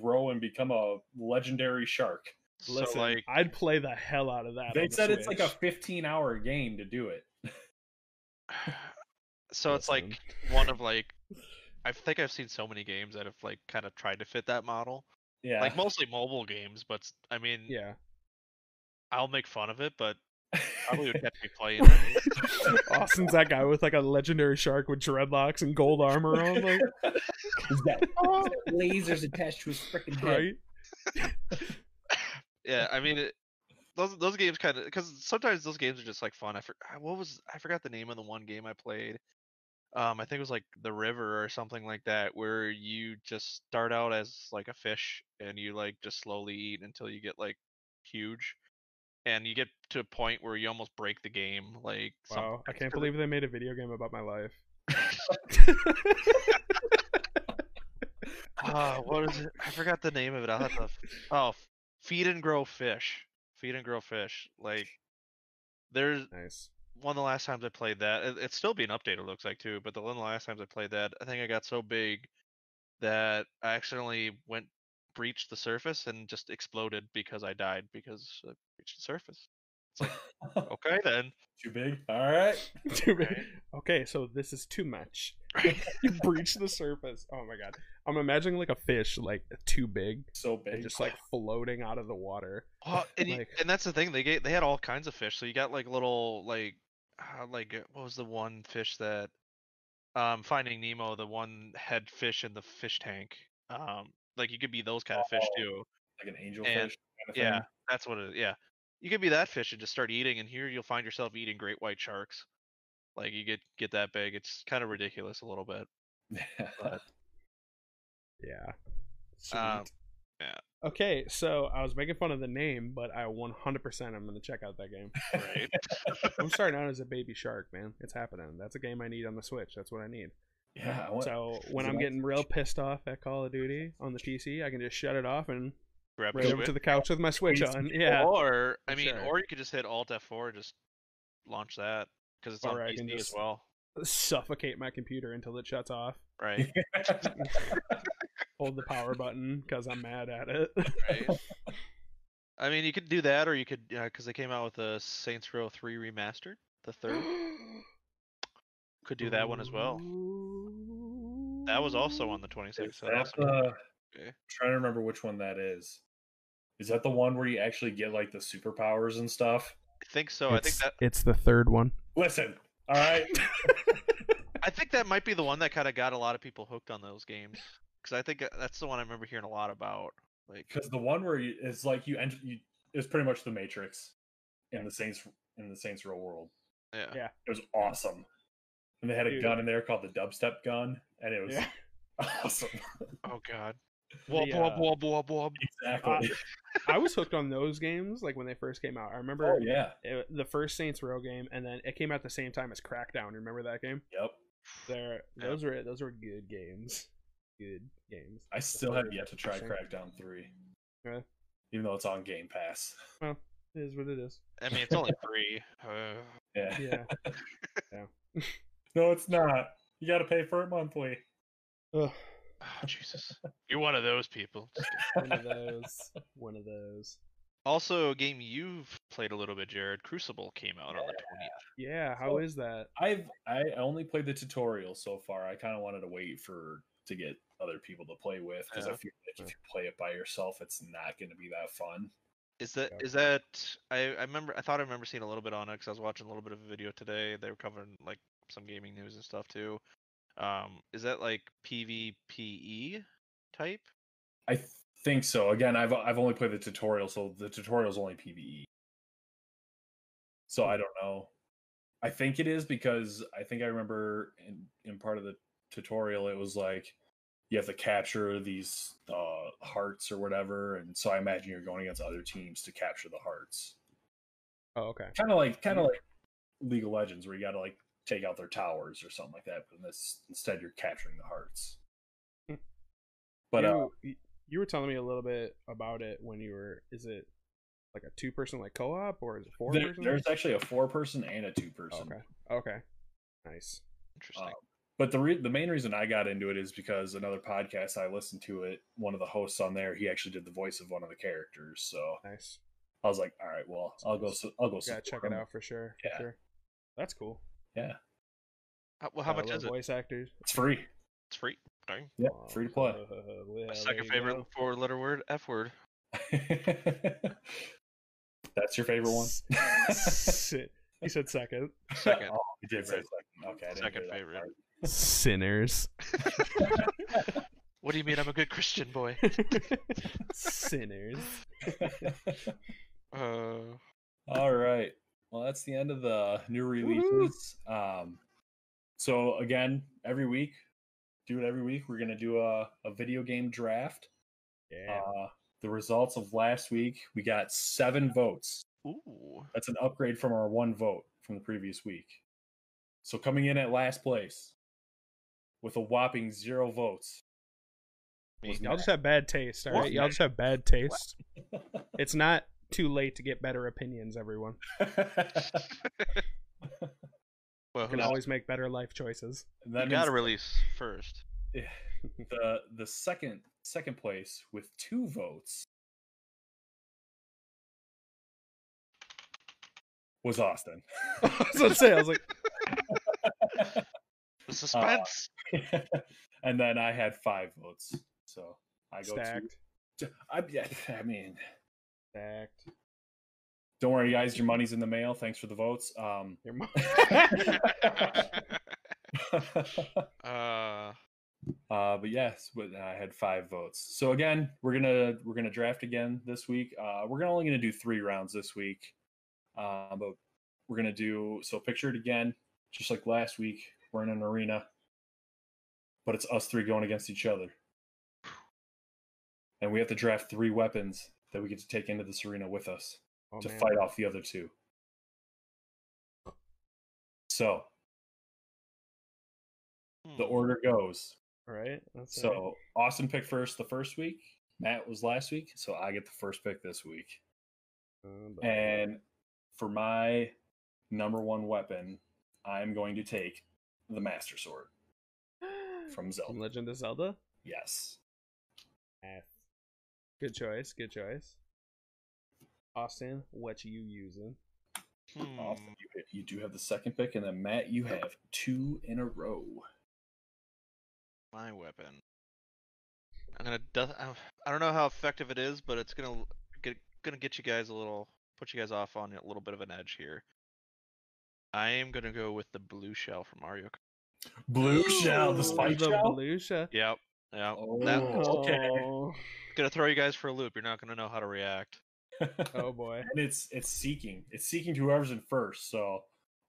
grow and become a legendary shark.
Listen,
so like,
I'd play the hell out of that.
They
on the
said it's like a 15 hour game to do it.
so it's like one of like, I think I've seen so many games that have like kind of tried to fit that model.
Yeah,
Like mostly mobile games, but I mean,
Yeah.
I'll make fun of it, but probably would catch me playing it.
Austin's that guy with like a legendary shark with dreadlocks and gold armor on, like
Is that lasers attached to his freaking head?
right?
yeah, I mean, it, those those games kind of because sometimes those games are just like fun. I for, ah, what was I forgot the name of the one game I played. Um, I think it was like the river or something like that, where you just start out as like a fish and you like just slowly eat until you get like huge, and you get to a point where you almost break the game. Like
Wow, I can't believe they made a video game about my life.
Ah, what is it? I forgot the name of it. I'll have to. Oh, feed and grow fish. Feed and grow fish. Like there's
nice.
One of the last times I played that. it- It's still being updated. It looks like too. But the one of the last times I played that, I think I got so big that I accidentally went breached the surface and just exploded because I died because I breached the surface. Okay then.
Too big. All right.
Too big.
Okay.
Okay, so this is too much. you breach the surface. Oh my god. I'm imagining like a fish like too big
So big.
and just like floating out of the water.
Well, oh, and, you, and that's the thing. They get they had all kinds of fish. So you got like little like uh, like uh, what was the one fish that um Finding Nemo, the one head fish in the fish tank. Um, like you could be those kind of fish
Oh.
too.
like an angel
and-
fish. kind of
Yeah,
thing.
that's what it. Yeah, you could be that fish and just start eating, and here you'll find yourself eating great white sharks. Like you get get that big, it's kind of ridiculous a little bit. But-
Yeah. Sweet.
Um, yeah.
Okay, so I was making fun of the name, but I 100% I'm going to check out that game.
Right.
I'm starting out as a baby shark, man. It's happening. That's a game I need on the Switch. That's what I need.
yeah. I want,
So when I'm
on
getting real pissed off at Call of Duty on the PC, I can just shut it off and
Grab
right over to the couch with my Switch on. Yeah.
Or I mean,
sure.
or you could just hit Alt F4 just launch that because it's
Or
on
I can
PC as well.
Suffocate my computer until it shuts off.
Right.
Hold the power button because I'm mad at it.
right. I mean, you could do that, or you could uh, because they came out with a Saints Row 3 remastered, the third. Could do that one as well. That was also on the 26th. So
that
that's
the,
okay.
I'm trying to remember which one that is. Is that the one where you actually get like the superpowers and stuff?
I think so. I think that
it's the third one.
Listen, all right.
I think that might be the one that kind of got a lot of people hooked on those games because I think uh, that's the one I remember hearing a lot about. Like,
because the one where you, it's like you enter you it's pretty much the matrix in the saints in the saints row world
yeah,
Yeah.
it was awesome and they had a
Dude.
gun in there called the dubstep gun and it was
Yeah.
awesome
Oh God.
The,
Wob wob
uh,
wob wob wob.
exactly
I was hooked on those games like when they first came out. I remember
oh yeah
it, the first Saints Row game, and then it came out the same time as Crackdown. Remember that game?
yep
There,
Yeah.
those were those were good games. Good games.
i still have yet to try crackdown 3
Yeah.
even though it's on game pass Well,
It is what it is.
I mean, it's only three. Uh,
yeah
Yeah.
no it's not you gotta pay for it monthly
Ugh,
oh, Jesus. You're one of those people.
One of those. One of those.
Also, a game you've played a little bit, Jared. Crucible came out on the 20th.
Yeah. How is that?
i've i only played the tutorial so far i kind of wanted to wait for to get other people to play with because i feel like if you play it by yourself it's not going to be that fun
Is that
Yeah.
is that? I I remember. I thought I remember seeing a little bit on it because I was watching a little bit of a video today. They were covering like some gaming news and stuff too. Um, is that like PvPe type?
I think so. Again, I've I've only played the tutorial, so the tutorial is only PVE. So I don't know. I think it is because I think I remember in in part of the tutorial it was like you have to capture these uh, hearts or whatever, and so I imagine you're going against other teams to capture the hearts.
Oh, okay.
Kind of like kind of like League of Legends, where you got to like take out their towers or something like that. But in this, instead, you're capturing the hearts.
Hmm.
But uh,
you, y- you were telling me a little bit about it when you were. Is it like a two person like co op or is it four
There, there's actually a four person and a two person.
okay. Okay. Nice.
Interesting.
But the re- the main reason I got into it is because another podcast I listened to it. One of the hosts on there, he actually did the voice of one of the characters. So
Nice.
I was like, all right, well, I'll go. su- I'll go.
Gotta check
support
it out for sure. for
Yeah.
sure. That's cool.
Yeah,
How, well, how
I
much is it?
Voice actors.
it's free.
It's free. Dang.
Yeah, free to play.
Uh, yeah,
My second favorite
go.
four letter word, F word.
That's your favorite one.
Si- he said second.
Second.
oh, you did say second. Okay,
Second favorite.
Sinners.
What do you mean I'm a good Christian boy?
Sinners.
Uh,
All right. Well, that's the end of the new releases. Um, so again, every week, do it every week. We're gonna do a, a video game draft.
Yeah.
Uh, the results of last week, we got seven votes.
ooh.
That's an upgrade from our one vote from the previous week. So coming in at last place with a whopping zero votes. was
Y'all just have bad taste, all
What?
right? Y'all just have bad taste. It's not too late to get better opinions, everyone.
well,
You can always make better life choices.
And
you gotta release first.
the the second second place with two votes was Austin.
I was gonna say, I was like,
The suspense.
and then I had five votes. So I go
stacked,
to I, yeah, I mean,
stacked.
don't worry guys, your money's in the mail. Thanks for the votes. Um
Your mom.
uh,
Uh, but yes, but I had five votes. So again, we're gonna we're gonna draft again this week. Uh, we're only gonna do three rounds this week. Uh, but we're gonna do so. Picture it again, just like last week. We're in an arena, but it's us three going against each other, and we have to draft three weapons that we get to take into this arena with us
Oh,
to
man.
fight off the other two. So the
Hmm.
order goes.
Right. That's all right.
So Austin picked first the first week. Matt was last week, so I get the first pick this week.
But-
And for my number one weapon, I'm going to take the Master Sword from
From
Zelda.
Legend of Zelda.
Yes.
Good choice. Good choice. Austin, what you using?
Hmm.
Austin, you, you do have the second pick, and then Matt, you have two in a row.
my weapon. I'm gonna. du- I I don't know how effective it is, but it's gonna get gonna get you guys a little, put you guys off on a little bit of an edge here. I am gonna go with the blue shell from Mario. Kart.
Blue shell, the
Ooh,
spike
the
shell.
blue shell.
Yep. Yep.
Oh,
That,
okay.
Gonna throw you guys for a loop. You're not gonna know how to react.
oh boy.
and it's it's seeking. It's seeking to whoever's in first. So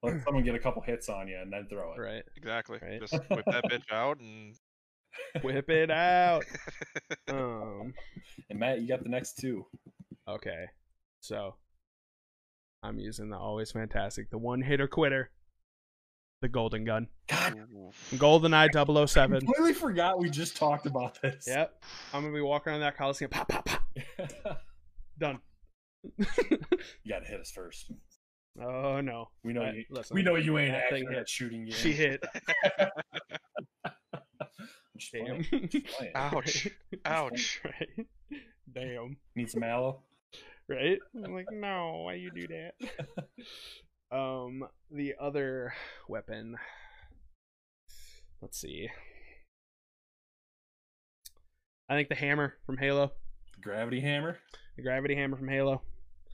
let someone get a couple hits on you and then throw it.
Right.
Exactly.
Right.
Just whip that bitch out and.
Whip it out. Um.
And Matt, you got the next two.
Okay. So I'm using the always fantastic, the one hitter quitter, the golden gun.
God,
Oof.
GoldenEye 007.
completely forgot we just talked about this.
Yep. I'm gonna be walking around that coliseum. Pop, pop, pop. Done.
you got to hit us first.
oh no.
We know
I-
you.
listen,
we know you ain't
that thing
accurate
hit.
shooting games.
She hit.
Just
Damn.
playing. Just playing.
Ouch. Ouch.
right. Damn.
Need some aloe.
Right? I'm like, no, why you do that? Um, the other weapon. Let's see. I think the hammer from Halo,
Gravity hammer.
the gravity hammer from Halo.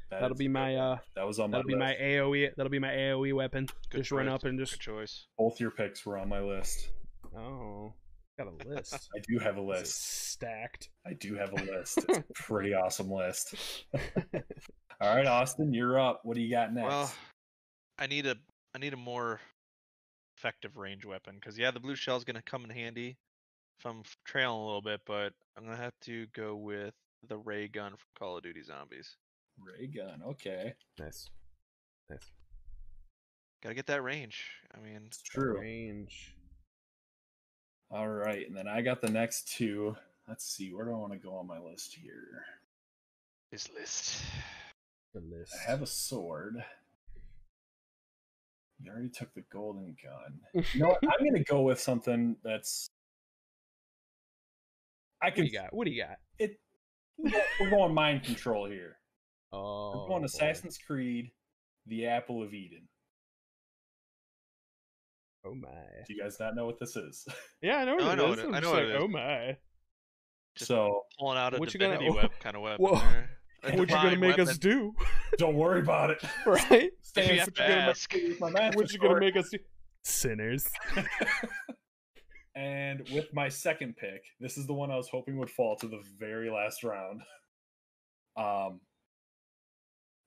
That
That'll be my uh,
That was on my
that'll be my. AOE. That'll be my AOE weapon.
Good
just run up and
Good
just.
choice.
Both your picks were on my list.
Oh, got a list.
I do have a list.
stacked.
I do have a list. It's a pretty awesome list. All right, Austin, you're up. What do you got next?
Well, I need a I need a more effective range weapon because yeah, the blue shell is gonna come in handy if I'm trailing a little bit, but I'm gonna have to go with the ray gun from Call of Duty Zombies.
Ray gun. Okay,
Nice. Nice.
Gotta get that range. I mean,
it's true.
Range.
All right, and then I got the next two. Let's see, where do I want to go on my list here?
this list.
The list.
I have a sword. You already took the golden gun. You know what? I'm gonna go with something that's. I can.
What do you got? What do you got?
It. We're going mind control here.
Oh,
We're going
boy.
Assassin's Creed, the Apple of Eden.
Oh my.
Do you guys not know what this is?
Yeah, I know what
No, I know
is.
what it-
I'm
I
just
know what
like,
it is.
oh my.
Just
so
Pulling out a
What you gonna-
web kind of weapon.
Whoa.
There.
What you gonna
divine
make us do?
don't worry about it.
right?
If you
what
to
you gonna make
ask.
me use my master
What you gonna make us do? Sinners.
and with my second pick, this is the one I was hoping would fall to the very last round. Um,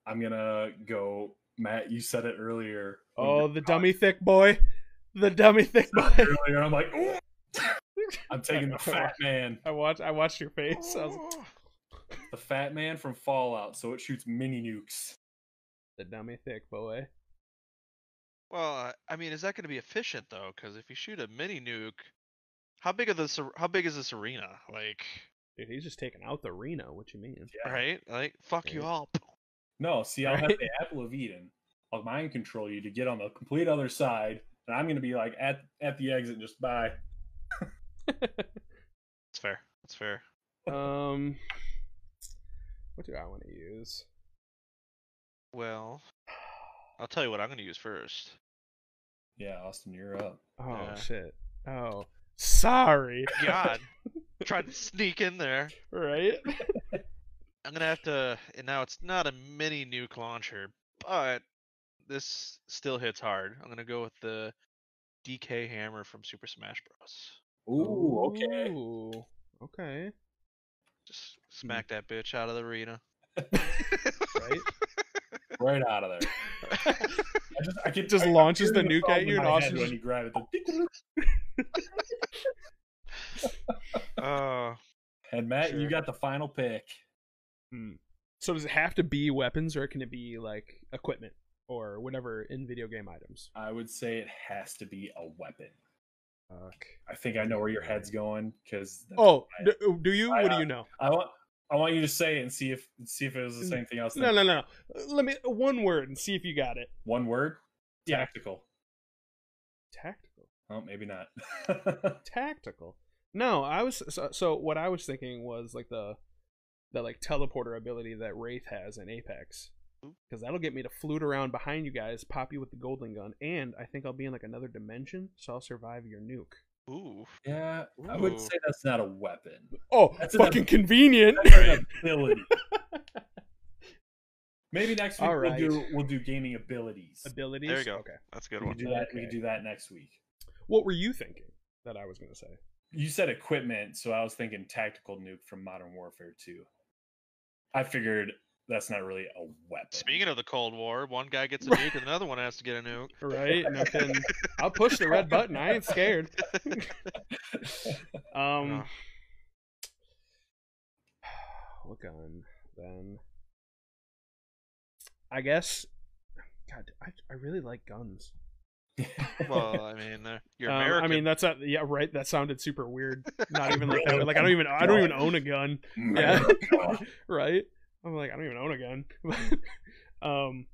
I'm gonna go. Matt, you said it earlier.
Oh,
were
the
talking
dummy thick boy. The dummy thick boy.
Earlier, I'm like, "Ooh." I'm taking the fat man,
I watched. I watched your face. I was
the fat man from Fallout. So it shoots mini nukes.
the dummy thick boy.
Well, I- I mean, is that going to be efficient though? Because if you shoot a mini nuke, how big of this? How big is this arena? Like,
Dude, he's just taking out the arena. What you mean?
Yeah.
right? Like, fuck you
Right.
up.
No, see, I'll have the apple of Eden. I'll mind control you to get on the complete other side, and I'm gonna be like at at the exit, just bye.
That's fair. That's fair.
um, what do I want to use?
Well, I'll tell you what I'm going to use first.
Yeah, Austin, you're up.
Oh
Yeah.
shit. Oh, sorry.
God, tried to sneak in there.
right?
I'm gonna have to. And now it's not a mini nuke launcher, but this still hits hard. I'm gonna go with the DK hammer from Super Smash Bros.
Ooh, okay.
Ooh, okay.
Just smack that bitch out of the arena.
Right?
Right out of there. I just, I could,
Just
I- I'm
launches the nuke at you and
my head when you grab it. the-
Uh,
And Matt, you got the final pick.
Hmm. So does it have to be weapons, or can it be like equipment or whatever in video game items?
I would say it has to be a weapon.
Fuck.
I think I know where your head's going because
Oh,
I-
do, do you?
I,
What do
uh,
you know?
I want I want you to say it and see if see if it was the same thing I was
No,
thinking.
no, no. no. Let me one word and see if you got it.
One word.
Yeah.
Tactical.
Tactical.
Oh, maybe not.
Tactical. No, I was so, so. What I was thinking was like the the like teleporter ability that Wraith has in Apex,
hmm?
because that'll get me to flute around behind you guys, pop you with the golden gun, and I think I'll be in like another dimension, so I'll survive your nuke.
Ooh.
yeah, I would say that's not a weapon.
Oh,
That's an
fucking convenient.
That's an ability. Maybe next week
All
we'll
right.
do we'll do gaming abilities.
Abilities.
There you go.
Okay.
That's a good
We
one.
can do that. We
Okay.
can do that next week.
What were you thinking that I was gonna say?
You said equipment, so I was thinking tactical nuke from Modern Warfare 2. I figured that's not really a weapon.
Speaking of the Cold War, one guy gets a nuke and another one has to get a nuke.
Right? Nothing. I'll push the red button. I ain't scared. Um. What gun then? I guess. God, I, I really like guns.
Well, I mean, they're, you're
Um,
American.
I mean, that's not, yeah, right. That sounded super weird. Not even like that. Like I don't even I don't even own a gun. Yeah. right? I'm like, I don't even own a gun. um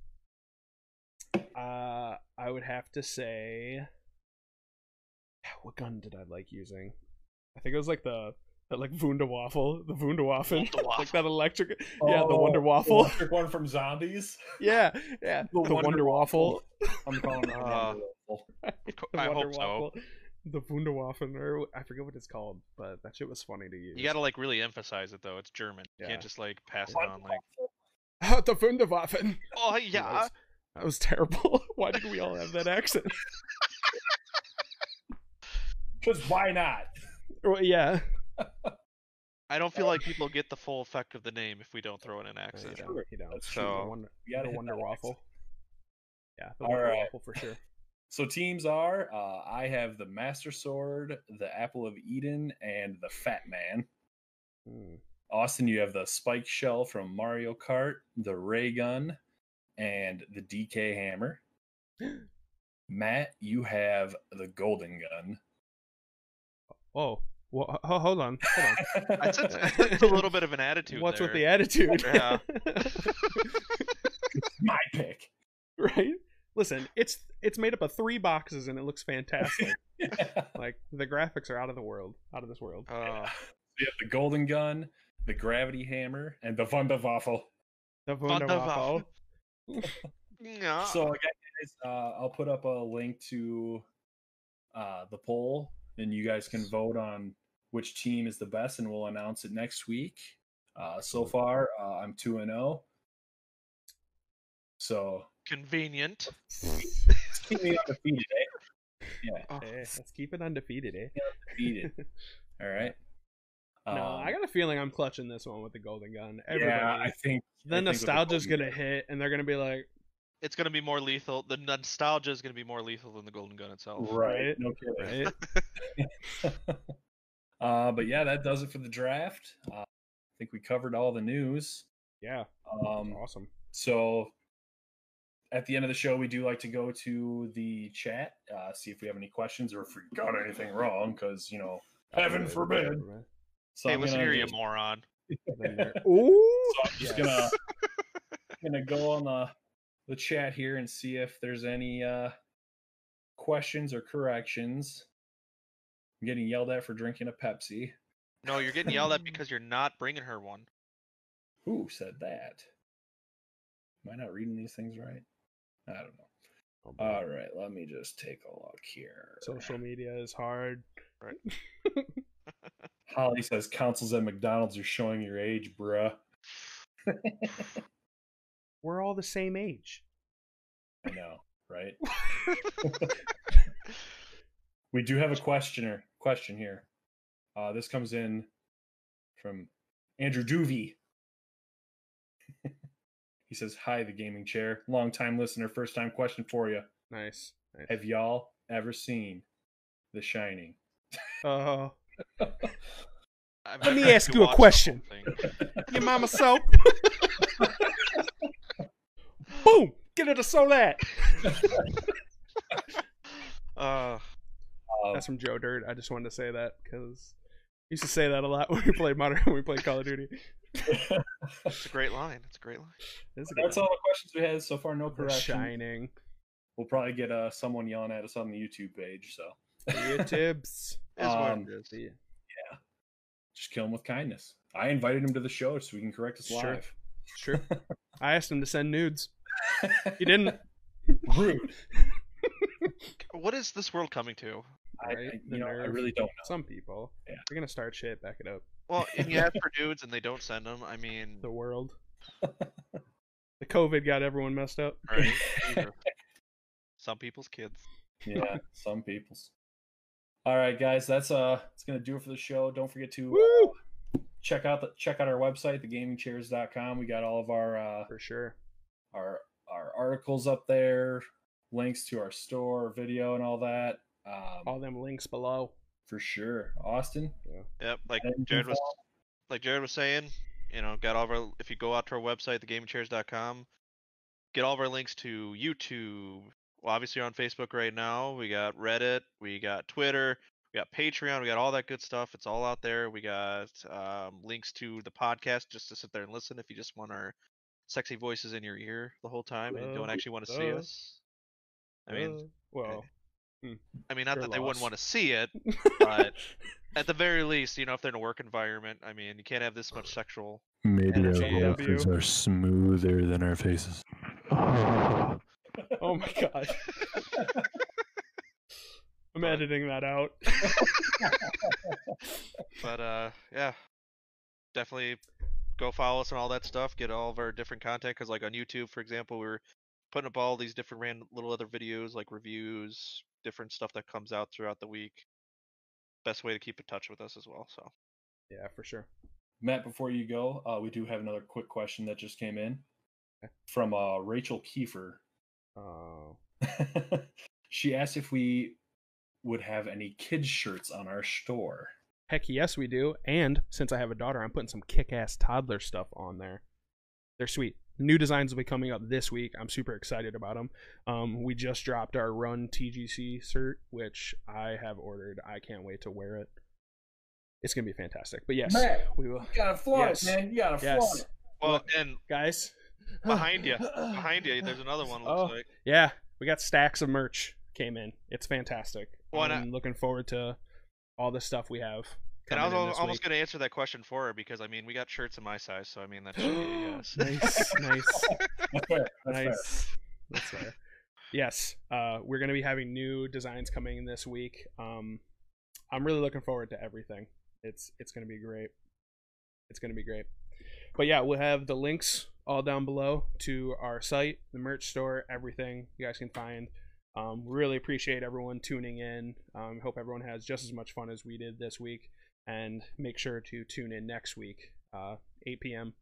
uh I would have to say what gun did I like using? I think it was like the that like Wunderwaffle, the Wunderwaffen, like that electric Yeah, the Wonder Waffle.
Oh, electric one from Zombies.
Yeah, yeah, the,
The
Wonder,
Wonder
Waffle.
I'm calling it.
Uh,
the
I
Wonder
hope so.
Waffle. The Wunderwaffen, or I forget what it's called, but that shit was funny to use.
you gotta like really emphasize it though. It's German. You can't just like pass it on like.
the Wunderwaffen.
Oh yeah.
That was terrible. Why did we all have that accent?
Because why not?
Well, yeah.
I don't feel like people get the full effect of the name if we don't throw in an
No,
accent.
you don't. You don't.
That's
The
true.
Wonder,
You gotta
the
hit
Wonder
that
Waffle. Yeah, the
All
Wonder
right.
Waffle for sure.
So teams are uh, I have the Master Sword, the Apple of Eden, and the Fat Man.
Hmm.
Austin, you have the Spike Shell from Mario Kart, the Ray Gun, and the DK Hammer. Matt, you have the Golden Gun.
Oh, well, ho- hold on. Hold on.
I sense, a little bit of an attitude.
What's with the attitude?
Yeah.
My pick.
right? Listen, it's it's made up of three boxes and it looks fantastic. like the graphics are out of the world, out of this world.
Oh,
We have the Golden Gun, the Gravity Hammer, and the Wunderwaffel.
The Wonder Waffle.
yeah.
So again, guys, uh, I'll put up a link to uh, the poll, and you guys can vote on which team is the best, and we'll announce it next week. Uh, so far, uh, I'm two and zero. So
convenient.
let's keep me undefeated, eh? Yeah,
Oh,
Hey, let's keep it undefeated, eh?
undefeated. All right.
no,
Um,
I got a feeling I'm clutching this one with the golden gun. Everybody.
yeah, I think
the
I think with
nostalgia's
Golden
gonna hit, and they're gonna be like,
it's gonna be more lethal. The nostalgia is gonna be more lethal than the golden gun itself.
Right,
Right,
no kidding.
right?
uh, but yeah, that does it for the draft. Uh, I think we covered all the news.
Yeah,
Um,
awesome.
So at the end of the show, we do like to go to the chat, uh, see if we have any questions or if we got anything wrong, because you know, heaven forbid. So
Hey,
I'm
listen
gonna
here, you
just-
moron.
Ooh,
so I'm just
yes.
gonna gonna go on the the chat here and see if there's any uh, questions or corrections. I'm getting yelled at for drinking a Pepsi.
No, you're getting yelled at because you're not bringing her one.
Who said that? Am I not reading these things right? I don't know.
Oh.
All right, let me just take a look here.
Social media is hard. Right.
Holly says councils at McDonald's are showing your age, bruh.
We're all the same age.
I know, right? we do have a questioner question here. Uh, this comes in from Andrew Duvey. He says, "Hi, the gaming chair. Long time listener, first time question for you.
Nice. nice.
Have y'all ever seen The Shining?"
Uh, Let me ask you a question.
whole
your mama soap. Boom! Get her to sew that.
Uh,
Uh,
That's from Joe Dirt. I just wanted to say that because used to say that a lot when we played Modern. When we played Call of Duty.
It's a great line. It's a great line.
It's a
That's
one.
all the questions we had so far. No correction.
Shining.
We'll probably get uh, someone yelling at us on the YouTube page. So
Yeah, Tibbs.
It is what
Um,
it is.
Yeah.
just kill him with kindness. I invited him to the show so we can correct us
Sure.
live.
It's true. I asked him to send nudes. He didn't.
Rude.
What is this world coming to?
I,
Right?
I,
The
you know, I really don't know.
Some people.
Yeah.
They're gonna start shit. Back it up.
Well, and you ask for dudes and they don't send them. I mean,
The world. the COVID got everyone messed up.
right? Some people's kids.
yeah, some people's. All right, guys, that's uh, it's gonna do it for the show. Don't forget to
Woo!
check out the check out our website, thegamingchairs.com. We got all of our uh,
For sure.
our our articles up there, links to our store, video, and all that. Um,
All them links below.
For sure, Austin.
Yep, like Jared was like Jared was saying, you know, got all of our if you go out to our website, thegamingchairs.com, get all of our links to YouTube. Well, obviously you're on Facebook right now. We got Reddit, we got Twitter, we got Patreon, we got all that good stuff. It's all out there. We got um, links to the podcast just to sit there and listen if you just want our sexy voices in your ear the whole time and you don't actually want to see us. I mean,
Uh, well,
I mean, not
your
that they wouldn't want to see it, but at the very least, you know, if they're in a work environment, I mean, you can't have this much sexual.
Maybe our
NJW.
are smoother than our faces.
oh my god. I'm editing that out.
But uh, yeah, definitely go follow us and all that stuff. Get all of our different content because, like on YouTube, for example, we're putting up all these different random little other videos, like reviews, different stuff that comes out throughout the week. Best way to keep in touch with us as well. So
Yeah, for sure.
Matt, before you go, uh, we do have another quick question that just came in
Okay.
from uh, Rachel Kiefer.
Oh.
she asked if we would have any kids shirts on our store.
Heck yes, we do. And since I have a daughter, I'm putting some kick ass toddler stuff on there. They're sweet. New designs will be coming up this week. I'm super excited about them. Um, we just dropped our Run TGC shirt, which I have ordered. I can't wait to wear it. It's gonna be fantastic. But yes,
Matt,
we will.
gotta flaunt
Yes.
man. You gotta
Yes.
well,
Look.
and
Guys,
behind you, behind you, there's another one. Looks
Oh.
like.
Yeah, we got stacks of merch came in. It's fantastic.
Well, and I-
I'm looking forward to all the stuff we have.
And I was
in this
almost going to answer that question for her because I mean we got shirts in my size, so I mean that should be yes.
nice, nice.
That's fair. That's fair.
nice. That's fair. Yes, uh, we're gonna be having new designs coming this week. Um, I'm really looking forward to everything. It's it's gonna be great. It's gonna be great. But yeah, we'll have the links all down below to our site, the merch store, everything you guys can find. Um, really appreciate everyone tuning in. Um, hope everyone has just as much fun as we did this week and make sure to tune in next week, uh, 8 p.m.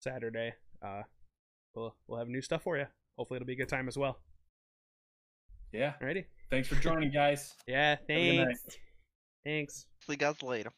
Saturday. Uh, we'll we'll have new stuff for you. Hopefully, it'll be a good time as well.
Yeah.
Alrighty.
Thanks for joining, guys.
yeah. Thanks. Thanks.
See you guys later.